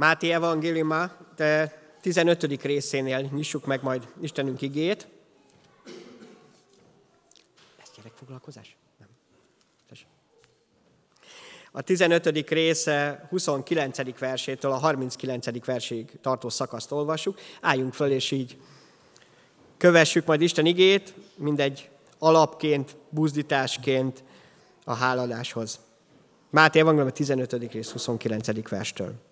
Máté evangéliuma, de 15. részénél nyissuk meg majd Istenünk igét. Lesz gyerekfoglalkozás? Nem. A 15. része 29. versétől a 39. verséig tartó szakaszt olvassuk. Álljunk föl, és így kövessük majd Isten igét, mindegy alapként, buzdításként a háladáshoz. Máté Evangélium 15. rész 29. verstől.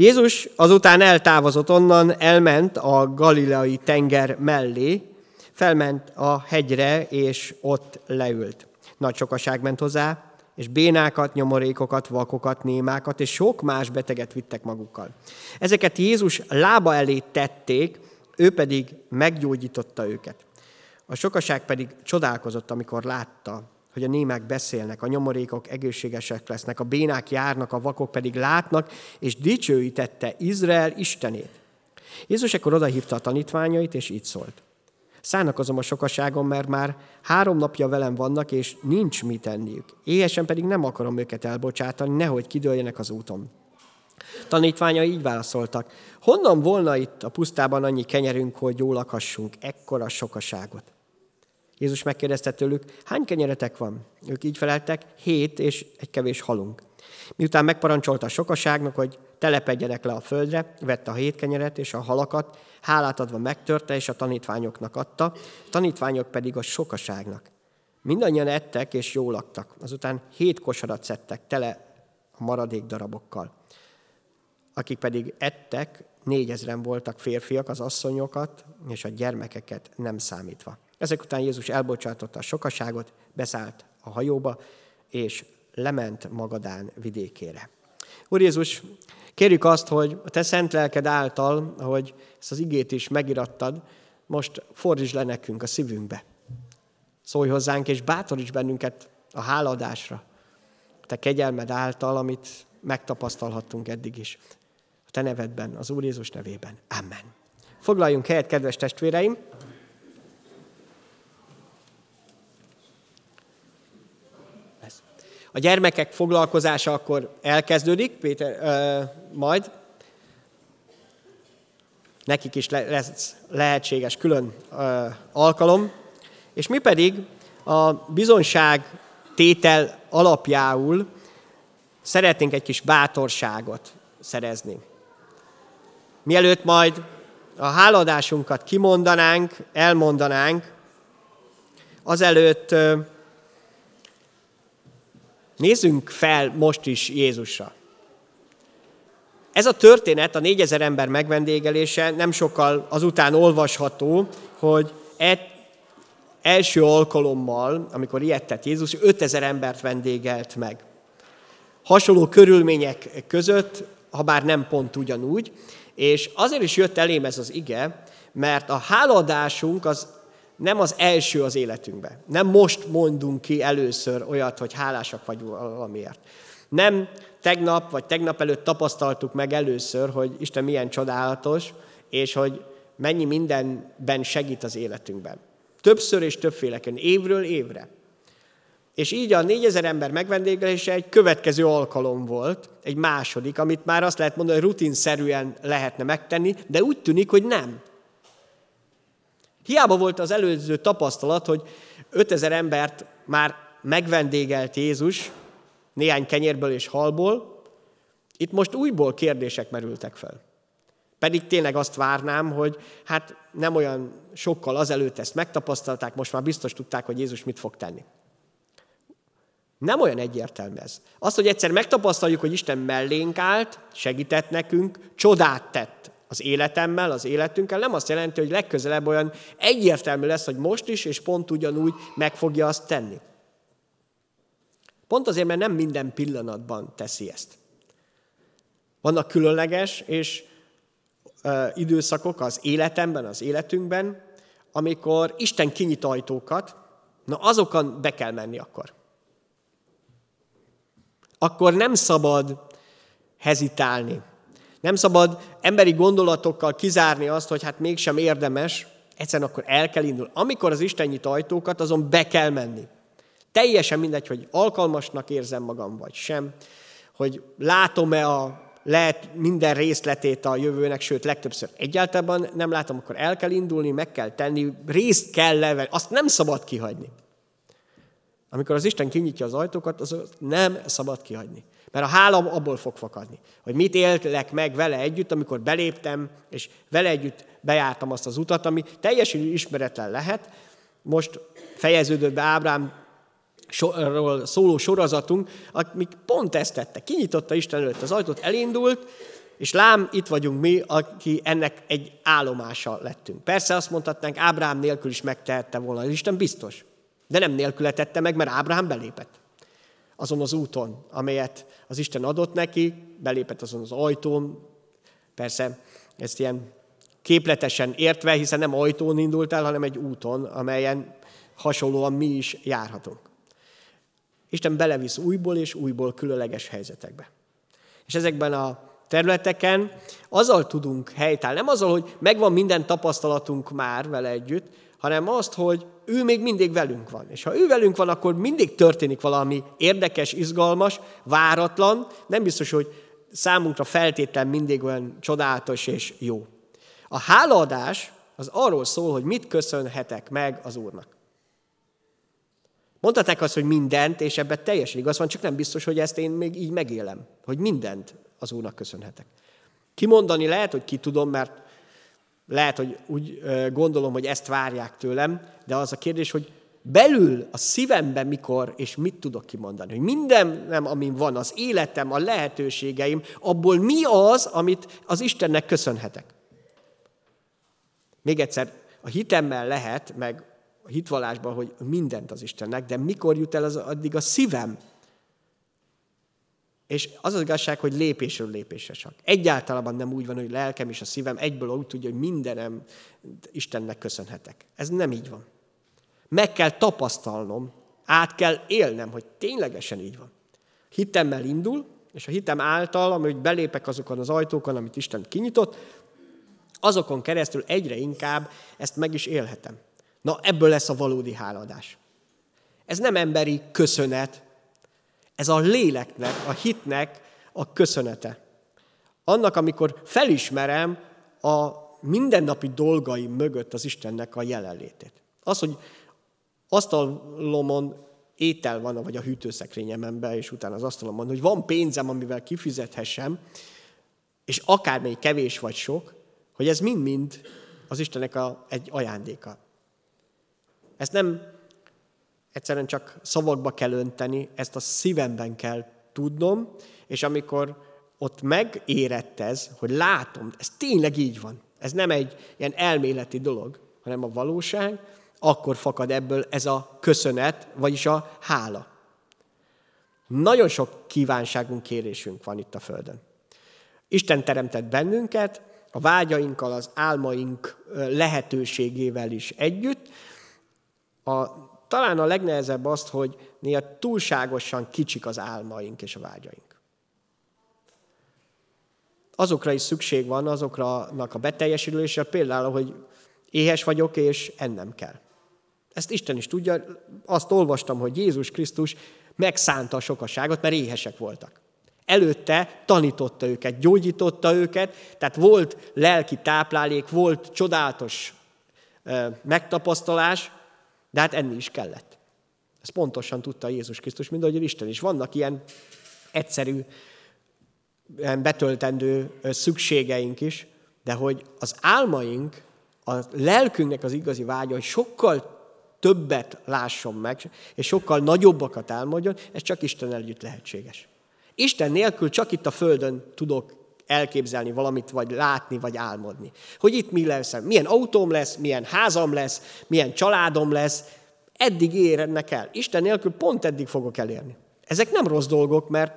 Jézus azután eltávozott onnan, elment a galileai tenger mellé, felment a hegyre, és ott leült. Nagy sokaság ment hozzá, és bénákat, nyomorékokat, vakokat, némákat, és sok más beteget vittek magukkal. Ezeket Jézus lába elé tették, ő pedig meggyógyította őket. A sokaság pedig csodálkozott, amikor látta, hogy a némák beszélnek, a nyomorékok egészségesek lesznek, a bénák járnak, a vakok pedig látnak, és dicsőítette Izrael Istenét. Jézus ekkor odahívta a tanítványait, és így szólt. azon a sokaságon, mert már három napja velem vannak, és nincs mit tenniük. Éhesen pedig nem akarom őket elbocsátani, nehogy kidőljenek az úton. Tanítványa így válaszoltak. Honnan volna itt a pusztában annyi kenyerünk, hogy jól lakhassunk, ekkora sokaságot? Jézus megkérdezte tőlük, hány kenyeretek van? Ők így feleltek, hét és egy kevés halunk. Miután megparancsolta a sokaságnak, hogy telepedjenek le a földre, vette a hét kenyeret és a halakat, hálát adva megtörte, és a tanítványoknak adta, a tanítványok pedig a sokaságnak. Mindannyian ettek és jól laktak. Azután hét kosarat szedtek tele a maradék darabokkal. Akik pedig ettek, négyezren voltak férfiak, az asszonyokat és a gyermekeket nem számítva. Ezek után Jézus elbocsátotta a sokaságot, beszállt a hajóba, és lement Magadán vidékére. Úr Jézus, kérjük azt, hogy a Te szent lelked által, hogy ezt az igét is megirattad, most fordítsd le nekünk a szívünkbe. Szólj hozzánk, és bátoríts bennünket a háladásra. Te kegyelmed által, amit megtapasztalhattunk eddig is. A Te nevedben, az Úr Jézus nevében. Amen. Foglaljunk helyet, kedves testvéreim! A gyermekek foglalkozása akkor elkezdődik, Péter, ö, majd. Nekik is lesz lehetséges külön ö, alkalom. És mi pedig a bizonság tétel alapjául szeretnénk egy kis bátorságot szerezni. Mielőtt majd a háladásunkat kimondanánk, elmondanánk, azelőtt Nézzünk fel most is Jézusra. Ez a történet, a négyezer ember megvendégelése nem sokkal azután olvasható, hogy et, első alkalommal, amikor ilyet Jézus, 5000 embert vendégelt meg. Hasonló körülmények között, ha bár nem pont ugyanúgy, és azért is jött elém ez az ige, mert a háladásunk az nem az első az életünkben. Nem most mondunk ki először olyat, hogy hálásak vagyunk valamiért. Nem tegnap vagy tegnap előtt tapasztaltuk meg először, hogy Isten milyen csodálatos, és hogy mennyi mindenben segít az életünkben. Többször és többféleken, évről évre. És így a négyezer ember megvendégelése egy következő alkalom volt, egy második, amit már azt lehet mondani, hogy rutinszerűen lehetne megtenni, de úgy tűnik, hogy nem. Hiába volt az előző tapasztalat, hogy 5000 embert már megvendégelt Jézus néhány kenyérből és halból, itt most újból kérdések merültek fel. Pedig tényleg azt várnám, hogy hát nem olyan sokkal azelőtt ezt megtapasztalták, most már biztos tudták, hogy Jézus mit fog tenni. Nem olyan egyértelmű ez. Azt, hogy egyszer megtapasztaljuk, hogy Isten mellénk állt, segített nekünk, csodát tett az életemmel, az életünkkel, nem azt jelenti, hogy legközelebb olyan egyértelmű lesz, hogy most is, és pont ugyanúgy meg fogja azt tenni. Pont azért, mert nem minden pillanatban teszi ezt. Vannak különleges és ö, időszakok az életemben, az életünkben, amikor Isten kinyit ajtókat, na azokon be kell menni akkor. Akkor nem szabad hezitálni, nem szabad emberi gondolatokkal kizárni azt, hogy hát mégsem érdemes, egyszerűen akkor el kell indulni. Amikor az Isten nyit ajtókat, azon be kell menni. Teljesen mindegy, hogy alkalmasnak érzem magam, vagy sem, hogy látom-e a lehet minden részletét a jövőnek, sőt, legtöbbször egyáltalán nem látom, akkor el kell indulni, meg kell tenni, részt kell levenni, azt nem szabad kihagyni. Amikor az Isten kinyitja az ajtókat, az nem szabad kihagyni. Mert a hálam abból fog fakadni, hogy mit éltek meg vele együtt, amikor beléptem, és vele együtt bejártam azt az utat, ami teljesen ismeretlen lehet. Most fejeződött be Ábrám szóló sorozatunk, amik pont ezt tette. Kinyitotta Isten előtt az ajtót, elindult, és lám, itt vagyunk mi, aki ennek egy állomása lettünk. Persze azt mondhatnánk, Ábrám nélkül is megtehette volna, Isten biztos. De nem nélküle meg, mert Ábrám belépett azon az úton, amelyet az Isten adott neki, belépett azon az ajtón. Persze ezt ilyen képletesen értve, hiszen nem ajtón indult el, hanem egy úton, amelyen hasonlóan mi is járhatunk. Isten belevisz újból és újból különleges helyzetekbe. És ezekben a területeken azzal tudunk helytállni, nem azzal, hogy megvan minden tapasztalatunk már vele együtt, hanem azt, hogy ő még mindig velünk van. És ha ő velünk van, akkor mindig történik valami érdekes, izgalmas, váratlan, nem biztos, hogy számunkra feltétlen mindig olyan csodálatos és jó. A hálaadás az arról szól, hogy mit köszönhetek meg az Úrnak. Mondhatják azt, hogy mindent, és ebben teljesen igaz van, csak nem biztos, hogy ezt én még így megélem, hogy mindent az Úrnak köszönhetek. Kimondani lehet, hogy ki tudom, mert lehet, hogy úgy gondolom, hogy ezt várják tőlem, de az a kérdés, hogy belül a szívemben mikor és mit tudok kimondani. Hogy minden, nem, amin van, az életem, a lehetőségeim, abból mi az, amit az Istennek köszönhetek. Még egyszer, a hitemmel lehet, meg a hitvallásban, hogy mindent az Istennek, de mikor jut el az addig a szívem? És az az igazság, hogy lépésről lépésre csak. Egyáltalán nem úgy van, hogy lelkem és a szívem egyből úgy tudja, hogy mindenem Istennek köszönhetek. Ez nem így van. Meg kell tapasztalnom, át kell élnem, hogy ténylegesen így van. Hitemmel indul, és a hitem által, amit belépek azokon az ajtókon, amit Isten kinyitott, azokon keresztül egyre inkább ezt meg is élhetem. Na, ebből lesz a valódi háladás. Ez nem emberi köszönet, ez a léleknek, a hitnek a köszönete. Annak, amikor felismerem a mindennapi dolgaim mögött az Istennek a jelenlétét. Az, hogy asztalomon étel van, vagy a hűtőszekrényemben, és utána az asztalomon, hogy van pénzem, amivel kifizethessem, és akármely kevés vagy sok, hogy ez mind-mind az Istennek a, egy ajándéka. Ezt nem egyszerűen csak szavakba kell önteni, ezt a szívemben kell tudnom, és amikor ott megérettez, hogy látom, ez tényleg így van, ez nem egy ilyen elméleti dolog, hanem a valóság, akkor fakad ebből ez a köszönet, vagyis a hála. Nagyon sok kívánságunk, kérésünk van itt a Földön. Isten teremtett bennünket, a vágyainkkal, az álmaink lehetőségével is együtt. A, talán a legnehezebb azt, hogy néha túlságosan kicsik az álmaink és a vágyaink. Azokra is szükség van, azoknak a beteljesülésre, például, hogy éhes vagyok, és ennem kell. Ezt Isten is tudja. Azt olvastam, hogy Jézus Krisztus megszánta a sokaságot, mert éhesek voltak előtte tanította őket, gyógyította őket, tehát volt lelki táplálék, volt csodálatos megtapasztalás, de hát enni is kellett. Ezt pontosan tudta Jézus Krisztus, mint ahogy Isten is. Vannak ilyen egyszerű, betöltendő szükségeink is, de hogy az álmaink, a lelkünknek az igazi vágya, hogy sokkal többet lásson meg, és sokkal nagyobbakat álmodjon, ez csak Isten együtt lehetséges. Isten nélkül csak itt a Földön tudok elképzelni valamit, vagy látni, vagy álmodni. Hogy itt mi lesz, milyen autóm lesz, milyen házam lesz, milyen családom lesz, eddig érnek el. Isten nélkül pont eddig fogok elérni. Ezek nem rossz dolgok, mert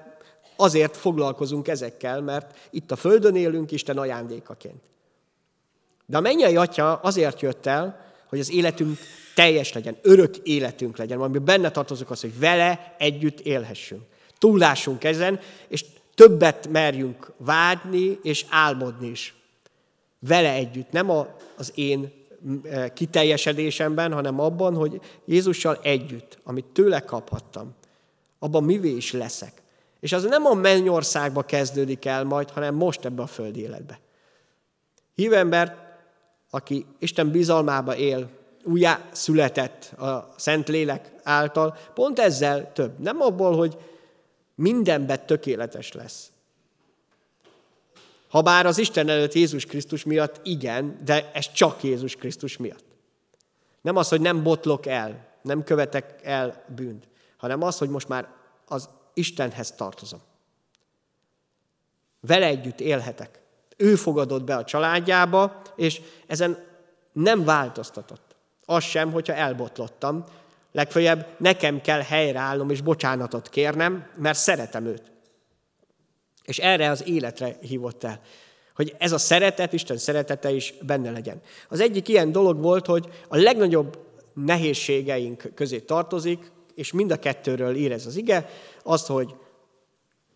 azért foglalkozunk ezekkel, mert itt a Földön élünk Isten ajándékaként. De a mennyei atya azért jött el, hogy az életünk teljes legyen, örök életünk legyen, amiben benne tartozunk az, hogy vele együtt élhessünk túlásunk ezen, és többet merjünk vágyni és álmodni is. Vele együtt, nem az én e, kiteljesedésemben, hanem abban, hogy Jézussal együtt, amit tőle kaphattam, abban mivé is leszek. És az nem a mennyországba kezdődik el majd, hanem most ebbe a földi életbe. Hív ember, aki Isten bizalmába él, újjá született a Szent Lélek által, pont ezzel több. Nem abból, hogy mindenben tökéletes lesz. Habár az Isten előtt Jézus Krisztus miatt igen, de ez csak Jézus Krisztus miatt. Nem az, hogy nem botlok el, nem követek el bűnt, hanem az, hogy most már az Istenhez tartozom. Vele együtt élhetek. Ő fogadott be a családjába, és ezen nem változtatott. Az sem, hogyha elbotlottam. Legfeljebb nekem kell helyreállnom és bocsánatot kérnem, mert szeretem őt. És erre az életre hívott el. Hogy ez a szeretet, Isten szeretete is benne legyen. Az egyik ilyen dolog volt, hogy a legnagyobb nehézségeink közé tartozik, és mind a kettőről ír ez az ige, azt, hogy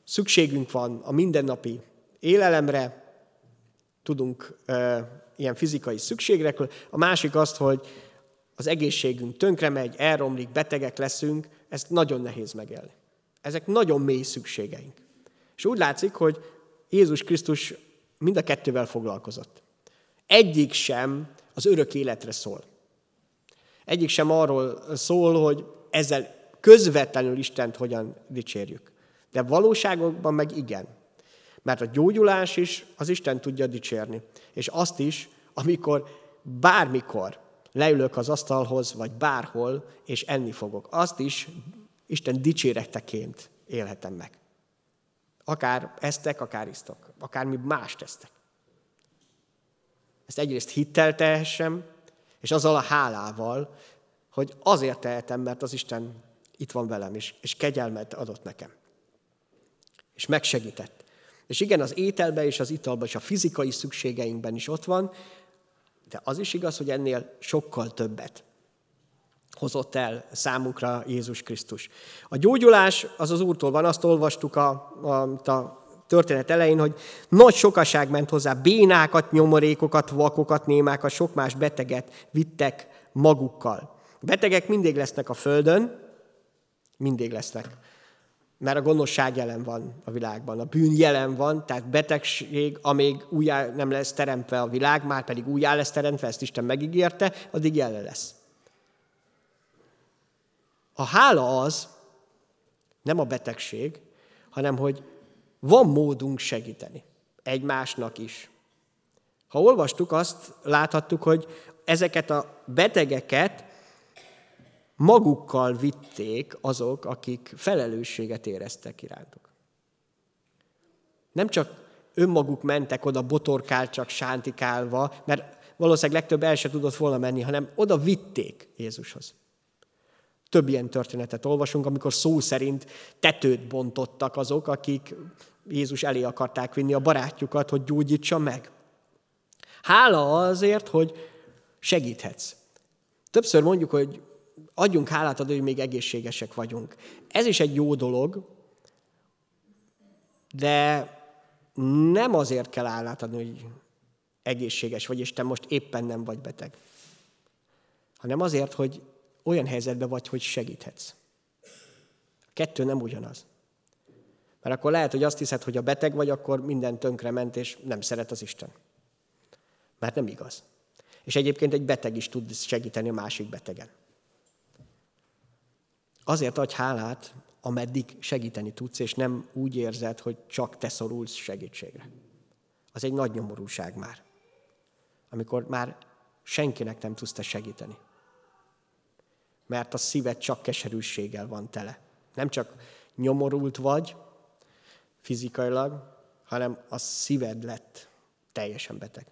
szükségünk van a mindennapi élelemre, tudunk e, ilyen fizikai szükségekről, a másik azt, hogy az egészségünk tönkre megy, elromlik, betegek leszünk, ezt nagyon nehéz megélni. Ezek nagyon mély szükségeink. És úgy látszik, hogy Jézus Krisztus mind a kettővel foglalkozott. Egyik sem az örök életre szól. Egyik sem arról szól, hogy ezzel közvetlenül Istent hogyan dicsérjük. De valóságokban meg igen. Mert a gyógyulás is az Isten tudja dicsérni. És azt is, amikor bármikor leülök az asztalhoz, vagy bárhol, és enni fogok. Azt is Isten dicséreteként élhetem meg. Akár eztek, akár isztok. Akár mi más tesztek. Ezt egyrészt hittel tehessem, és azzal a hálával, hogy azért tehetem, mert az Isten itt van velem, és, és kegyelmet adott nekem. És megsegített. És igen, az ételben és az italban és a fizikai szükségeinkben is ott van, de az is igaz, hogy ennél sokkal többet hozott el számunkra Jézus Krisztus. A gyógyulás az az Úrtól van, azt olvastuk a, a, a történet elején, hogy nagy sokaság ment hozzá, bénákat, nyomorékokat, vakokat, némákat, sok más beteget vittek magukkal. Betegek mindig lesznek a földön, mindig lesznek. Mert a gonoszság jelen van a világban, a bűn jelen van, tehát betegség, amíg újjá nem lesz teremtve a világ, már pedig újjá lesz teremtve, ezt Isten megígérte, addig jelen lesz. A hála az nem a betegség, hanem hogy van módunk segíteni. Egymásnak is. Ha olvastuk, azt láthattuk, hogy ezeket a betegeket magukkal vitték azok, akik felelősséget éreztek irántuk. Nem csak önmaguk mentek oda botorkál, csak sántikálva, mert valószínűleg legtöbb el se tudott volna menni, hanem oda vitték Jézushoz. Több ilyen történetet olvasunk, amikor szó szerint tetőt bontottak azok, akik Jézus elé akarták vinni a barátjukat, hogy gyógyítsa meg. Hála azért, hogy segíthetsz. Többször mondjuk, hogy adjunk hálát adni, hogy még egészségesek vagyunk. Ez is egy jó dolog, de nem azért kell hálát adni, hogy egészséges vagy, és te most éppen nem vagy beteg. Hanem azért, hogy olyan helyzetben vagy, hogy segíthetsz. A kettő nem ugyanaz. Mert akkor lehet, hogy azt hiszed, hogy a beteg vagy, akkor minden tönkre ment, és nem szeret az Isten. Mert nem igaz. És egyébként egy beteg is tud segíteni a másik betegen. Azért adj hálát, ameddig segíteni tudsz, és nem úgy érzed, hogy csak te szorulsz segítségre. Az egy nagy nyomorúság már. Amikor már senkinek nem tudsz te segíteni. Mert a szíved csak keserűséggel van tele. Nem csak nyomorult vagy fizikailag, hanem a szíved lett teljesen beteg.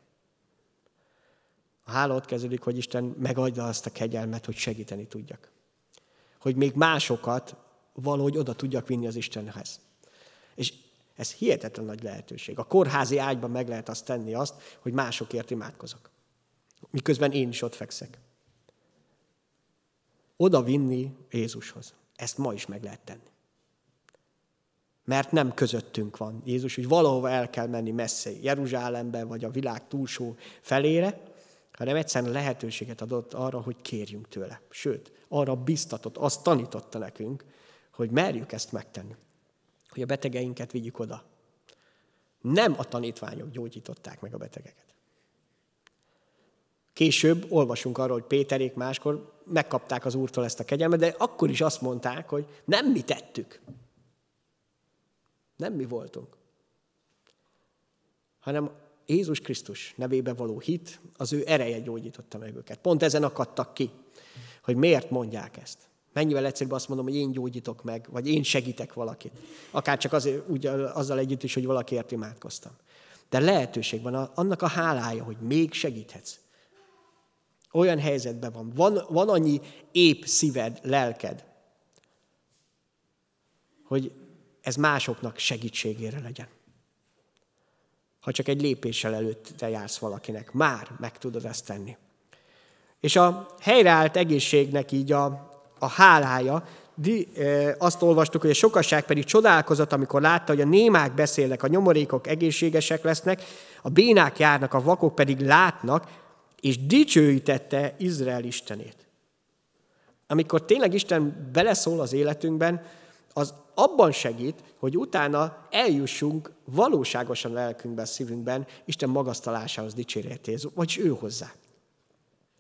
A hála ott kezdődik, hogy Isten megadja azt a kegyelmet, hogy segíteni tudjak hogy még másokat valahogy oda tudjak vinni az Istenhez. És ez hihetetlen nagy lehetőség. A kórházi ágyban meg lehet azt tenni azt, hogy másokért imádkozok. Miközben én is ott fekszek. Oda vinni Jézushoz. Ezt ma is meg lehet tenni. Mert nem közöttünk van Jézus, hogy valahova el kell menni messze, Jeruzsálembe, vagy a világ túlsó felére, hanem egyszerűen lehetőséget adott arra, hogy kérjünk tőle. Sőt, arra biztatott, azt tanította nekünk, hogy merjük ezt megtenni. hogy a betegeinket vigyük oda. Nem a tanítványok gyógyították meg a betegeket. Később olvasunk arról, hogy Péterék máskor megkapták az Úrtól ezt a kegyelmet, de akkor is azt mondták, hogy nem mi tettük. Nem mi voltunk. Hanem Jézus Krisztus nevébe való hit, az ő ereje gyógyította meg őket. Pont ezen akadtak ki, hogy miért mondják ezt. Mennyivel egyszerűbb azt mondom, hogy én gyógyítok meg, vagy én segítek valakit. Akár csak azért, úgy, azzal együtt is, hogy valakiért imádkoztam. De lehetőség van annak a hálája, hogy még segíthetsz. Olyan helyzetben van. Van, van annyi épp szíved, lelked, hogy ez másoknak segítségére legyen. Ha csak egy lépéssel előtt te jársz valakinek, már meg tudod ezt tenni. És a helyreállt egészségnek így a, a hálája, di, e, azt olvastuk, hogy a sokasság pedig csodálkozott, amikor látta, hogy a némák beszélnek, a nyomorékok egészségesek lesznek, a bénák járnak, a vakok pedig látnak, és dicsőítette Izrael Istenét. Amikor tényleg Isten beleszól az életünkben, az abban segít, hogy utána eljussunk valóságosan lelkünkben, szívünkben Isten magasztalásához, dicséretéhez, vagyis ő hozzá.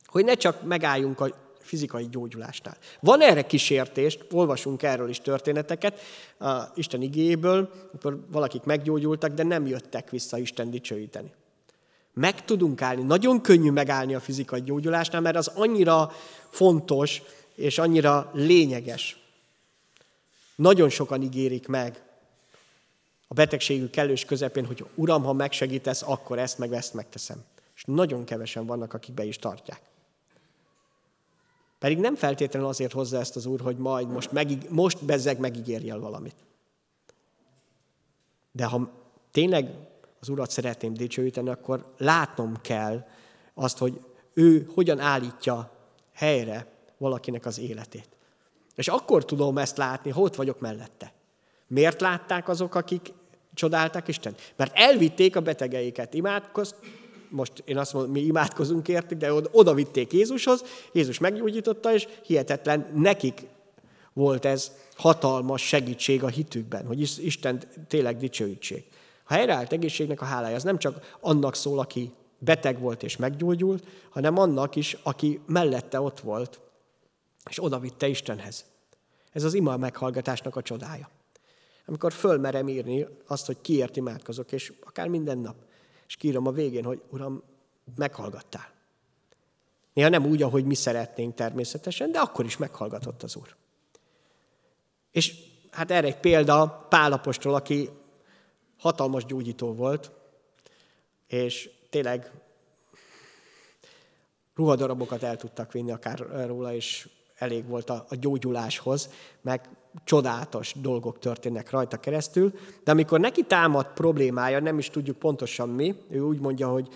Hogy ne csak megálljunk a fizikai gyógyulásnál. Van erre kísértést, olvasunk erről is történeteket a Isten igéből, amikor valakik meggyógyultak, de nem jöttek vissza Isten dicsőíteni. Meg tudunk állni, nagyon könnyű megállni a fizikai gyógyulásnál, mert az annyira fontos és annyira lényeges. Nagyon sokan ígérik meg a betegségük kellős közepén, hogy Uram, ha megsegítesz, akkor ezt meg ezt megteszem. És nagyon kevesen vannak, akik be is tartják. Pedig nem feltétlenül azért hozza ezt az Úr, hogy majd most, megíg, most bezzeg megígérjel valamit. De ha tényleg az Urat szeretném dicsőíteni, akkor látnom kell azt, hogy ő hogyan állítja helyre valakinek az életét. És akkor tudom ezt látni, ha ott vagyok mellette. Miért látták azok, akik csodálták Isten? Mert elvitték a betegeiket. Imádkoz, most én azt mondom, mi imádkozunk értük, de oda vitték Jézushoz, Jézus meggyógyította, és hihetetlen, nekik volt ez hatalmas segítség a hitükben, hogy Isten tényleg dicsőítsék. A helyreállt egészségnek a hálája az nem csak annak szól, aki beteg volt és meggyógyult, hanem annak is, aki mellette ott volt, és oda vitte Istenhez. Ez az ima meghallgatásnak a csodája. Amikor fölmerem írni azt, hogy kiért imádkozok, és akár minden nap, és kírom a végén, hogy Uram, meghallgattál. Néha nem úgy, ahogy mi szeretnénk természetesen, de akkor is meghallgatott az Úr. És hát erre egy példa Pálapostól, aki hatalmas gyógyító volt, és tényleg ruhadarabokat el tudtak vinni akár róla, és elég volt a, a gyógyuláshoz, meg csodálatos dolgok történnek rajta keresztül, de amikor neki támad problémája, nem is tudjuk pontosan mi, ő úgy mondja, hogy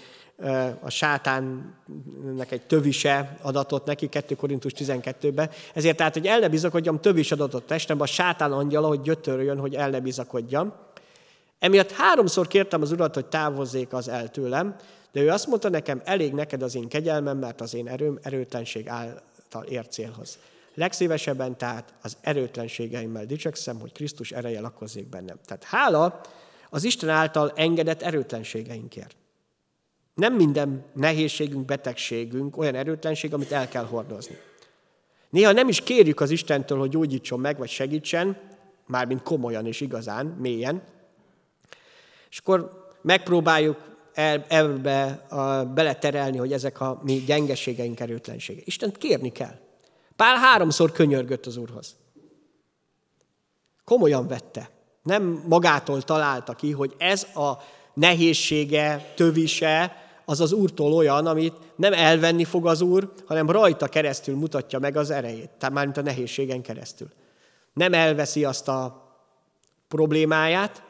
a sátánnek egy tövise adatot neki, 2 Korintus 12-ben. Ezért tehát, hogy el ne bizakodjam, tövis adatot testemben, a sátán angyala, hogy gyötörjön, hogy el ne bizakodjam. Emiatt háromszor kértem az urat, hogy távozzék az el tőlem, de ő azt mondta nekem, elég neked az én kegyelmem, mert az én erőm erőtlenség által ér célhoz. Legszívesebben tehát az erőtlenségeimmel dicsekszem, hogy Krisztus ereje lakozzék bennem. Tehát hála az Isten által engedett erőtlenségeinkért. Nem minden nehézségünk, betegségünk olyan erőtlenség, amit el kell hordozni. Néha nem is kérjük az Istentől, hogy gyógyítson meg, vagy segítsen, mármint komolyan és igazán, mélyen, és akkor megpróbáljuk ebbe a, beleterelni, hogy ezek a mi gyengeségeink, erőtlensége. Istent kérni kell. Pál háromszor könyörgött az Úrhoz. Komolyan vette. Nem magától találta ki, hogy ez a nehézsége, tövise, az az Úrtól olyan, amit nem elvenni fog az Úr, hanem rajta keresztül mutatja meg az erejét, tehát mármint a nehézségen keresztül. Nem elveszi azt a problémáját,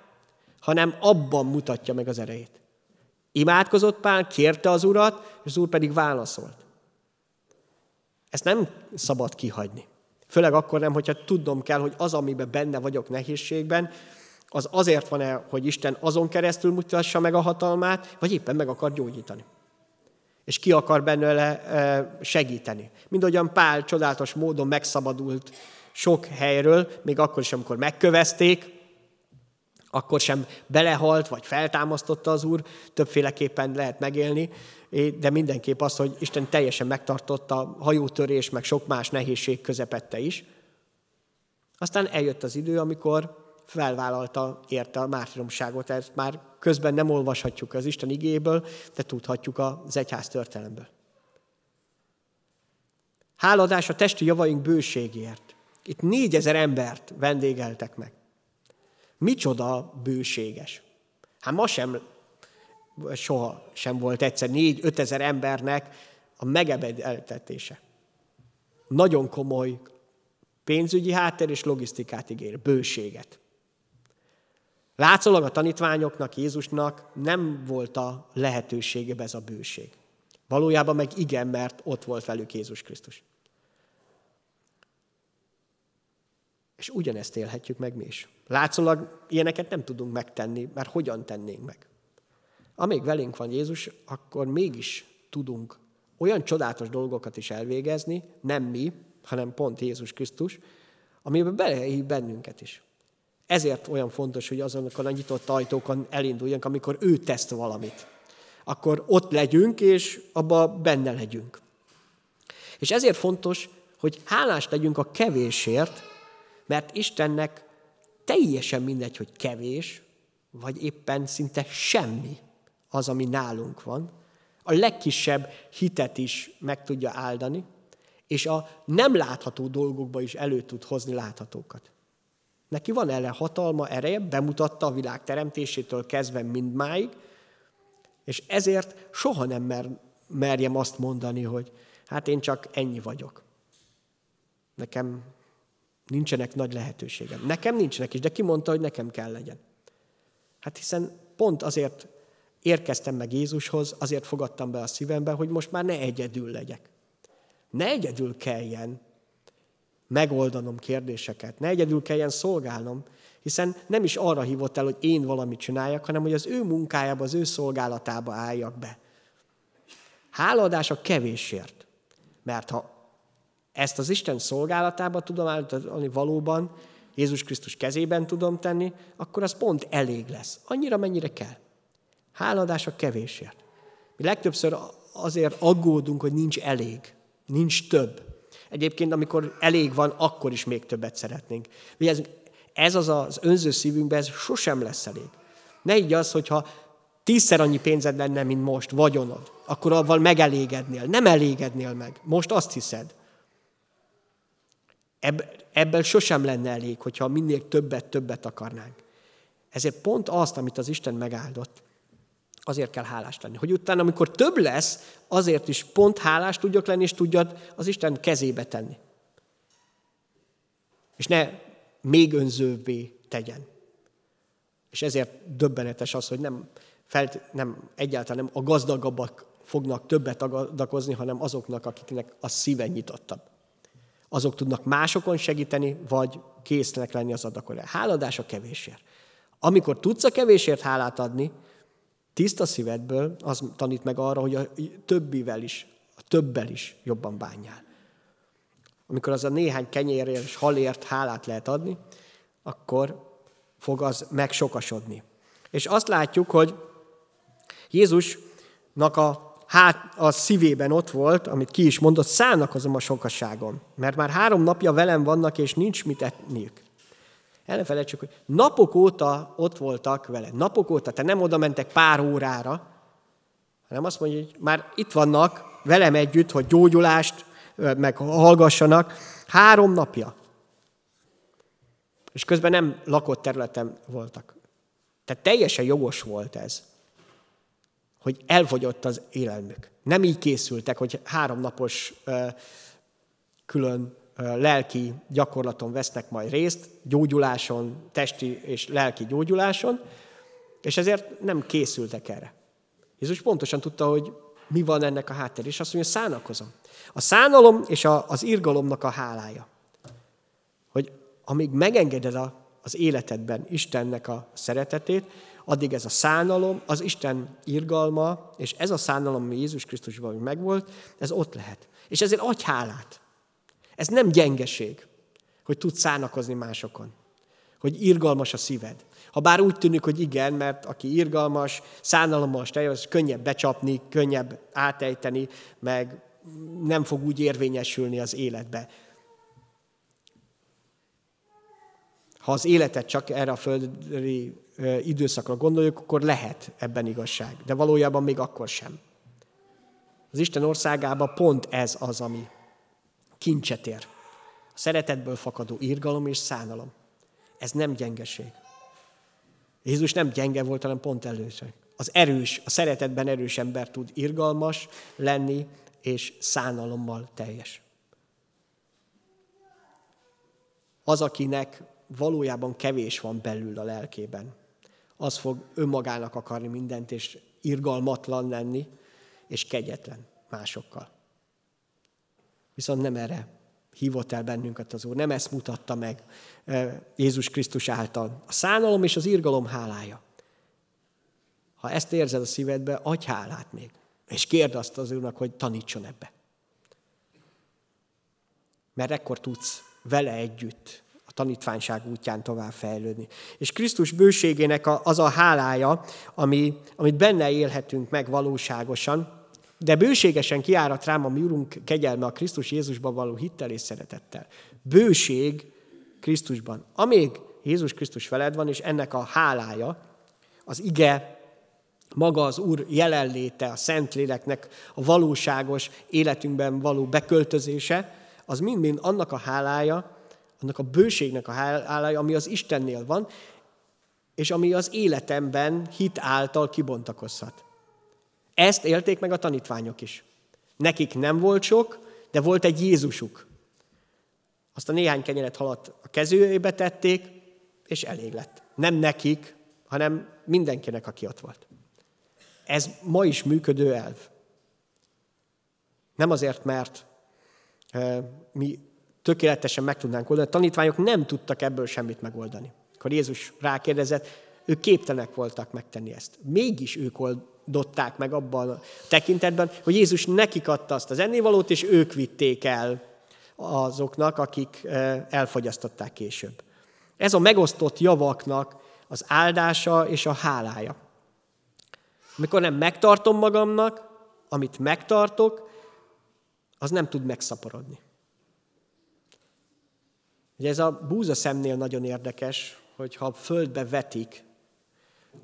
hanem abban mutatja meg az erejét. Imádkozott Pál, kérte az Urat, és az Úr pedig válaszolt. Ezt nem szabad kihagyni. Főleg akkor nem, hogyha tudnom kell, hogy az, amiben benne vagyok nehézségben, az azért van-e, hogy Isten azon keresztül mutassa meg a hatalmát, vagy éppen meg akar gyógyítani. És ki akar benne segíteni. Mind ahogyan Pál csodálatos módon megszabadult sok helyről, még akkor is, amikor megkövezték, akkor sem belehalt, vagy feltámasztotta az Úr, többféleképpen lehet megélni, de mindenképp az, hogy Isten teljesen megtartotta hajótörés, meg sok más nehézség közepette is. Aztán eljött az idő, amikor felvállalta, érte a mártíromságot. Ezt már közben nem olvashatjuk az Isten igéből, de tudhatjuk az egyház történelemből. Háladás a testi javaink bőségért. Itt négyezer embert vendégeltek meg. Micsoda bőséges. Hát ma sem, soha sem volt egyszer négy-ötezer embernek a megebedeltetése. Nagyon komoly pénzügyi háttér és logisztikát ígér, bőséget. Látszólag a tanítványoknak, Jézusnak nem volt a lehetősége ez a bőség. Valójában meg igen, mert ott volt velük Jézus Krisztus. És ugyanezt élhetjük meg mi is. Látszólag ilyeneket nem tudunk megtenni, mert hogyan tennénk meg? Amíg velünk van Jézus, akkor mégis tudunk olyan csodálatos dolgokat is elvégezni, nem mi, hanem pont Jézus Krisztus, amiben belehív bennünket is. Ezért olyan fontos, hogy azonokon a nyitott ajtókon elinduljunk, amikor ő tesz valamit. Akkor ott legyünk, és abba benne legyünk. És ezért fontos, hogy hálás legyünk a kevésért, mert Istennek teljesen mindegy, hogy kevés, vagy éppen szinte semmi az, ami nálunk van. A legkisebb hitet is meg tudja áldani, és a nem látható dolgokba is elő tud hozni láthatókat. Neki van erre hatalma, ereje, bemutatta a világ teremtésétől kezdve mindmáig, és ezért soha nem mer, merjem azt mondani, hogy hát én csak ennyi vagyok. Nekem nincsenek nagy lehetőségem. Nekem nincsenek is, de ki mondta, hogy nekem kell legyen? Hát hiszen pont azért érkeztem meg Jézushoz, azért fogadtam be a szívembe, hogy most már ne egyedül legyek. Ne egyedül kelljen megoldanom kérdéseket, ne egyedül kelljen szolgálnom, hiszen nem is arra hívott el, hogy én valamit csináljak, hanem hogy az ő munkájába, az ő szolgálatába álljak be. Hálaadás a kevésért. Mert ha ezt az Isten szolgálatába tudom állítani valóban, Jézus Krisztus kezében tudom tenni, akkor az pont elég lesz. Annyira, mennyire kell. Háladás a kevésért. Mi legtöbbször azért aggódunk, hogy nincs elég, nincs több. Egyébként, amikor elég van, akkor is még többet szeretnénk. Ez, ez az az önző szívünkben, ez sosem lesz elég. Ne így az, hogyha tízszer annyi pénzed lenne, mint most, vagyonod, akkor avval megelégednél. Nem elégednél meg. Most azt hiszed. Ebb, ebből sosem lenne elég, hogyha minél többet, többet akarnánk. Ezért pont azt, amit az Isten megáldott, azért kell hálás lenni. Hogy utána, amikor több lesz, azért is pont hálás tudjak lenni, és tudjad az Isten kezébe tenni. És ne még önzővé tegyen. És ezért döbbenetes az, hogy nem, felt, nem egyáltalán nem a gazdagabbak fognak többet adakozni, hanem azoknak, akiknek a szíve nyitottabb azok tudnak másokon segíteni, vagy késznek lenni az adakorra. Háladás a kevésért. Amikor tudsz a kevésért hálát adni, tiszta szívedből, az tanít meg arra, hogy a többivel is, a többel is jobban bánjál. Amikor az a néhány kenyérért és halért hálát lehet adni, akkor fog az megsokasodni. És azt látjuk, hogy Jézusnak a hát a szívében ott volt, amit ki is mondott, szállnakozom a sokaságon, mert már három napja velem vannak, és nincs mit etniük. El ne hogy napok óta ott voltak vele. Napok óta, te nem oda mentek pár órára, hanem azt mondja, hogy már itt vannak velem együtt, hogy gyógyulást meg hallgassanak. Három napja. És közben nem lakott területen voltak. Tehát teljesen jogos volt ez hogy elfogyott az élelmük. Nem így készültek, hogy háromnapos külön lelki gyakorlaton vesznek majd részt, gyógyuláson, testi és lelki gyógyuláson, és ezért nem készültek erre. Jézus pontosan tudta, hogy mi van ennek a háttér, és azt mondja, szánakozom. A szánalom és a, az irgalomnak a hálája. Hogy amíg megengeded a, az életedben Istennek a szeretetét, addig ez a szánalom, az Isten irgalma, és ez a szánalom, ami Jézus Krisztusban megvolt, ez ott lehet. És ezért adj hálát. Ez nem gyengeség, hogy tudsz szánakozni másokon. Hogy irgalmas a szíved. Ha bár úgy tűnik, hogy igen, mert aki irgalmas, szánalommal teljes, könnyebb becsapni, könnyebb átejteni, meg nem fog úgy érvényesülni az életbe. Ha az életet csak erre a földi időszakra gondoljuk, akkor lehet ebben igazság, de valójában még akkor sem. Az Isten országában pont ez az, ami kincset ér. A szeretetből fakadó irgalom és szánalom. Ez nem gyengeség. Jézus nem gyenge volt, hanem pont előző. Az erős, a szeretetben erős ember tud irgalmas lenni, és szánalommal teljes. Az, akinek valójában kevés van belül a lelkében, az fog önmagának akarni mindent, és irgalmatlan lenni, és kegyetlen másokkal. Viszont nem erre hívott el bennünket az Úr, nem ezt mutatta meg Jézus Krisztus által. A szánalom és az irgalom hálája. Ha ezt érzed a szívedbe, adj hálát még. És kérd azt az Úrnak, hogy tanítson ebbe. Mert ekkor tudsz vele együtt tanítványság útján tovább fejlődni. És Krisztus bőségének az a hálája, ami, amit benne élhetünk meg valóságosan, de bőségesen kiárat rám a mi Urunk kegyelme a Krisztus Jézusban való hittel és szeretettel. Bőség Krisztusban. Amíg Jézus Krisztus veled van, és ennek a hálája, az ige, maga az Úr jelenléte, a Szentléleknek a valóságos életünkben való beköltözése, az mind-mind annak a hálája, annak a bőségnek a hálája, ami az Istennél van, és ami az életemben hit által kibontakozhat. Ezt élték meg a tanítványok is. Nekik nem volt sok, de volt egy Jézusuk. Azt a néhány kenyeret halat a kezőjébe tették, és elég lett. Nem nekik, hanem mindenkinek, aki ott volt. Ez ma is működő elv. Nem azért, mert mi tökéletesen meg tudnánk oldani. A tanítványok nem tudtak ebből semmit megoldani. Akkor Jézus rákérdezett, ők képtelenek voltak megtenni ezt. Mégis ők oldották meg abban a tekintetben, hogy Jézus nekik adta azt az ennivalót, és ők vitték el azoknak, akik elfogyasztották később. Ez a megosztott javaknak az áldása és a hálája. Amikor nem megtartom magamnak, amit megtartok, az nem tud megszaporodni. Ugye ez a búza szemnél nagyon érdekes, hogy ha földbe vetik,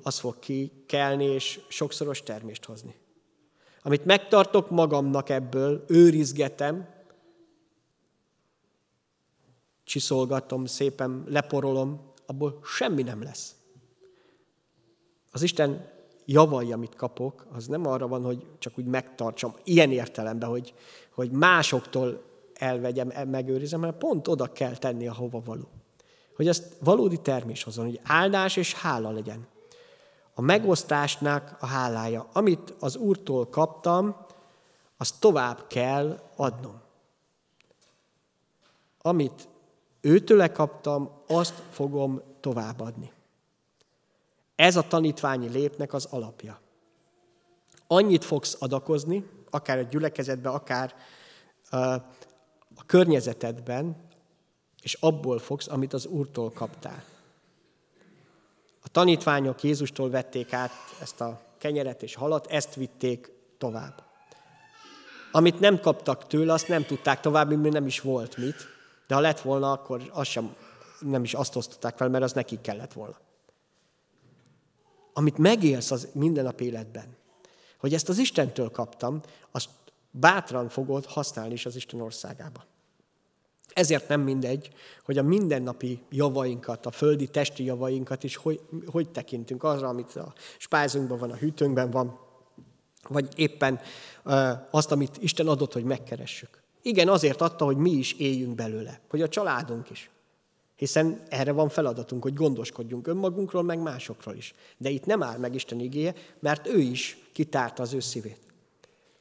az fog kikelni és sokszoros termést hozni. Amit megtartok magamnak ebből, őrizgetem, csiszolgatom, szépen leporolom, abból semmi nem lesz. Az Isten javai, amit kapok, az nem arra van, hogy csak úgy megtartsam, ilyen értelemben, hogy, hogy másoktól elvegyem, megőrizem, hanem pont oda kell tenni, ahova való. Hogy ezt valódi termés hozzon, hogy áldás és hála legyen. A megosztásnak a hálája. Amit az Úrtól kaptam, azt tovább kell adnom. Amit őtőle kaptam, azt fogom továbbadni. Ez a tanítványi lépnek az alapja. Annyit fogsz adakozni, akár a gyülekezetben, akár környezetedben, és abból fogsz, amit az Úrtól kaptál. A tanítványok Jézustól vették át ezt a kenyeret és halat, ezt vitték tovább. Amit nem kaptak tőle, azt nem tudták tovább, mert nem is volt mit, de ha lett volna, akkor azt sem, nem is azt osztották fel, mert az nekik kellett volna. Amit megélsz az nap életben, hogy ezt az Istentől kaptam, azt bátran fogod használni is az Isten országába. Ezért nem mindegy, hogy a mindennapi javainkat, a földi testi javainkat is hogy, hogy tekintünk arra, amit a spájzunkban van, a hűtőnkben van, vagy éppen azt, amit Isten adott, hogy megkeressük. Igen, azért adta, hogy mi is éljünk belőle, hogy a családunk is. Hiszen erre van feladatunk, hogy gondoskodjunk önmagunkról, meg másokról is. De itt nem áll meg Isten igéje, mert ő is kitárta az ő szívét.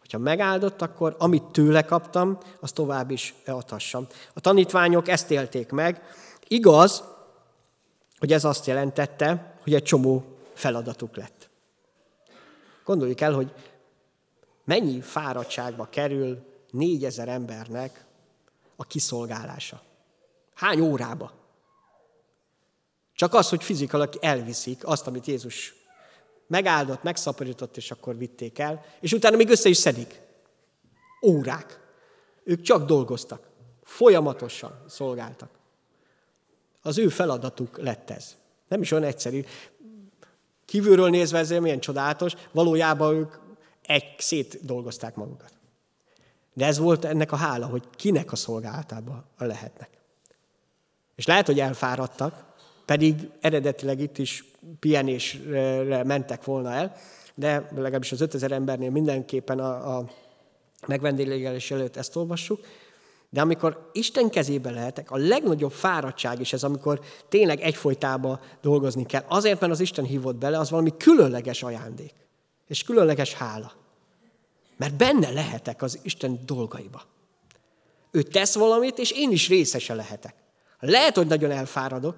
Hogyha megáldott, akkor amit tőle kaptam, azt tovább is adhassam. A tanítványok ezt élték meg. Igaz, hogy ez azt jelentette, hogy egy csomó feladatuk lett. Gondoljuk el, hogy mennyi fáradtságba kerül négyezer embernek a kiszolgálása. Hány órába? Csak az, hogy fizikailag elviszik azt, amit Jézus megáldott, megszaporított, és akkor vitték el, és utána még össze is szedik. Órák. Ők csak dolgoztak. Folyamatosan szolgáltak. Az ő feladatuk lett ez. Nem is olyan egyszerű. Kívülről nézve ez milyen csodálatos, valójában ők egy szét dolgozták magukat. De ez volt ennek a hála, hogy kinek a szolgálatában lehetnek. És lehet, hogy elfáradtak, pedig eredetileg itt is pihenésre mentek volna el, de legalábbis az 5000 embernél mindenképpen a, a megvendégelés előtt ezt olvassuk, de amikor Isten kezébe lehetek, a legnagyobb fáradtság is ez, amikor tényleg egyfolytában dolgozni kell. Azért, mert az Isten hívott bele, az valami különleges ajándék. És különleges hála. Mert benne lehetek az Isten dolgaiba. Ő tesz valamit, és én is részese lehetek. Lehet, hogy nagyon elfáradok,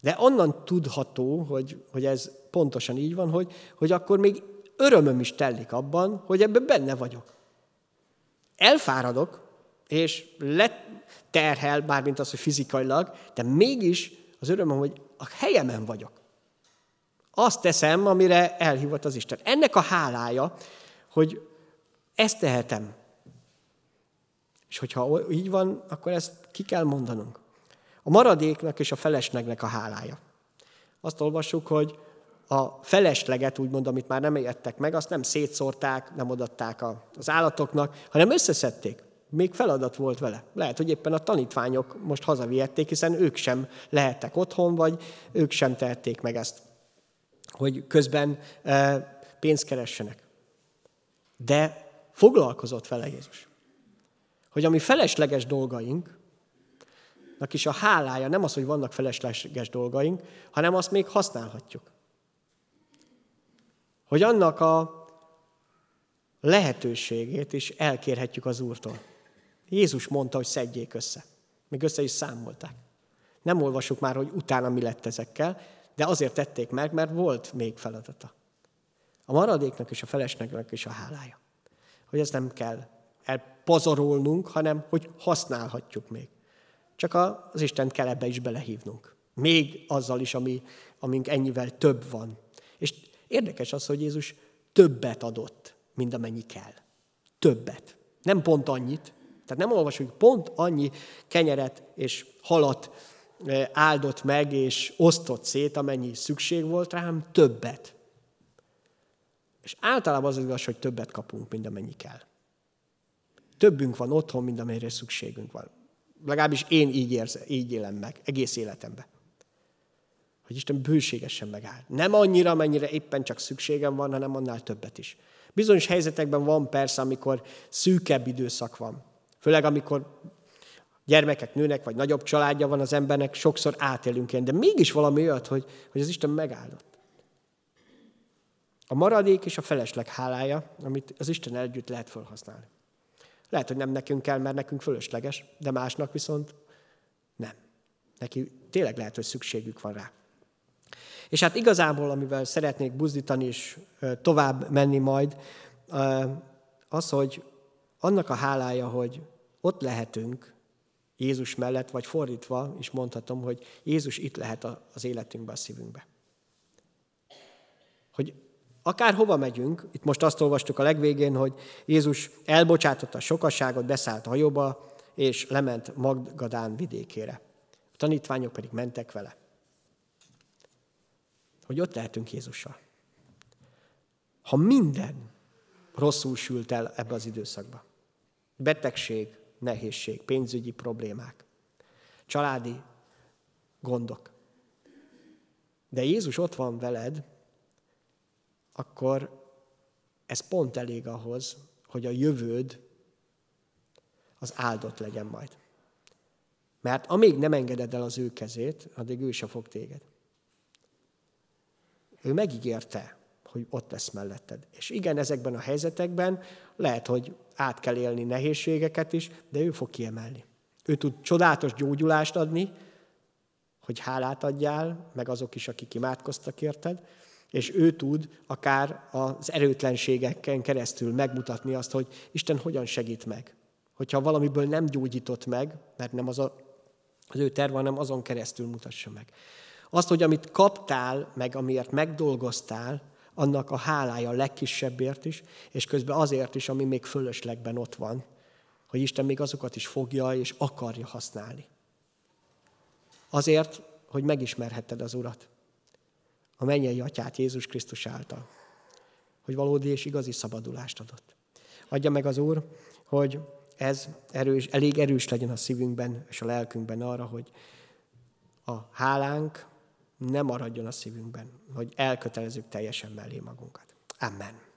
de onnan tudható, hogy, hogy ez pontosan így van, hogy, hogy akkor még örömöm is tellik abban, hogy ebben benne vagyok. Elfáradok, és leterhel, bármint az, hogy fizikailag, de mégis az örömöm, hogy a helyemen vagyok. Azt teszem, amire elhívott az Isten. Ennek a hálája, hogy ezt tehetem. És hogyha így van, akkor ezt ki kell mondanunk. A maradéknak és a feleslegnek a hálája. Azt olvassuk, hogy a felesleget, úgymond, amit már nem értek meg, azt nem szétszórták, nem adatták az állatoknak, hanem összeszedték. Még feladat volt vele. Lehet, hogy éppen a tanítványok most hazavihették, hiszen ők sem lehettek otthon, vagy ők sem tehették meg ezt, hogy közben e, pénzt keressenek. De foglalkozott vele Jézus. Hogy ami felesleges dolgaink, is a hálája nem az, hogy vannak felesleges dolgaink, hanem azt még használhatjuk. Hogy annak a lehetőségét is elkérhetjük az Úrtól. Jézus mondta, hogy szedjék össze. Még össze is számolták. Nem olvasjuk már, hogy utána mi lett ezekkel, de azért tették meg, mert volt még feladata. A maradéknak és a feleslegnek is a hálája. Hogy ezt nem kell elpazarolnunk, hanem hogy használhatjuk még. Csak az Isten kell ebbe is belehívnunk. Még azzal is, ami, amink ennyivel több van. És érdekes az, hogy Jézus többet adott, mint amennyi kell. Többet. Nem pont annyit. Tehát nem olvasjuk, hogy pont annyi kenyeret és halat e, áldott meg és osztott szét, amennyi szükség volt rá, hanem többet. És általában az igaz, hogy többet kapunk, mint amennyi kell. Többünk van otthon, mint amennyire szükségünk van. Legalábbis én így, érze, így élem meg egész életemben. Hogy Isten bőségesen megáll. Nem annyira, amennyire éppen csak szükségem van, hanem annál többet is. Bizonyos helyzetekben van persze, amikor szűkebb időszak van. Főleg amikor gyermekek nőnek, vagy nagyobb családja van az embernek, sokszor átélünk ilyen, de mégis valami olyat, hogy, hogy az Isten megáldott. A maradék és a felesleg hálája, amit az Isten együtt lehet felhasználni. Lehet, hogy nem nekünk kell, mert nekünk fölösleges, de másnak viszont nem. Neki tényleg lehet, hogy szükségük van rá. És hát igazából, amivel szeretnék buzdítani és tovább menni majd, az, hogy annak a hálája, hogy ott lehetünk Jézus mellett, vagy fordítva is mondhatom, hogy Jézus itt lehet az életünkbe, a szívünkbe. Hogy Akár hova megyünk, itt most azt olvastuk a legvégén, hogy Jézus elbocsátotta a sokasságot, beszállt a hajóba, és lement Magdadán vidékére. A tanítványok pedig mentek vele. Hogy ott lehetünk Jézussal. Ha minden rosszul sült el ebbe az időszakba, betegség, nehézség, pénzügyi problémák, családi gondok, de Jézus ott van veled, akkor ez pont elég ahhoz, hogy a jövőd az áldott legyen majd. Mert amíg nem engeded el az ő kezét, addig ő se fog téged. Ő megígérte, hogy ott lesz melletted. És igen, ezekben a helyzetekben lehet, hogy át kell élni nehézségeket is, de ő fog kiemelni. Ő tud csodálatos gyógyulást adni, hogy hálát adjál, meg azok is, akik imádkoztak érted, és ő tud akár az erőtlenségeken keresztül megmutatni azt, hogy Isten hogyan segít meg. Hogyha valamiből nem gyógyított meg, mert nem az a az ő terve, hanem azon keresztül mutassa meg. Azt, hogy amit kaptál, meg amiért megdolgoztál, annak a hálája a legkisebbért is, és közben azért is, ami még fölöslegben ott van, hogy Isten még azokat is fogja és akarja használni. Azért, hogy megismerhetted az Urat, a mennyei atyát Jézus Krisztus által, hogy valódi és igazi szabadulást adott. Adja meg az Úr, hogy ez erős, elég erős legyen a szívünkben és a lelkünkben arra, hogy a hálánk nem maradjon a szívünkben, hogy elkötelezzük teljesen mellé magunkat. Amen.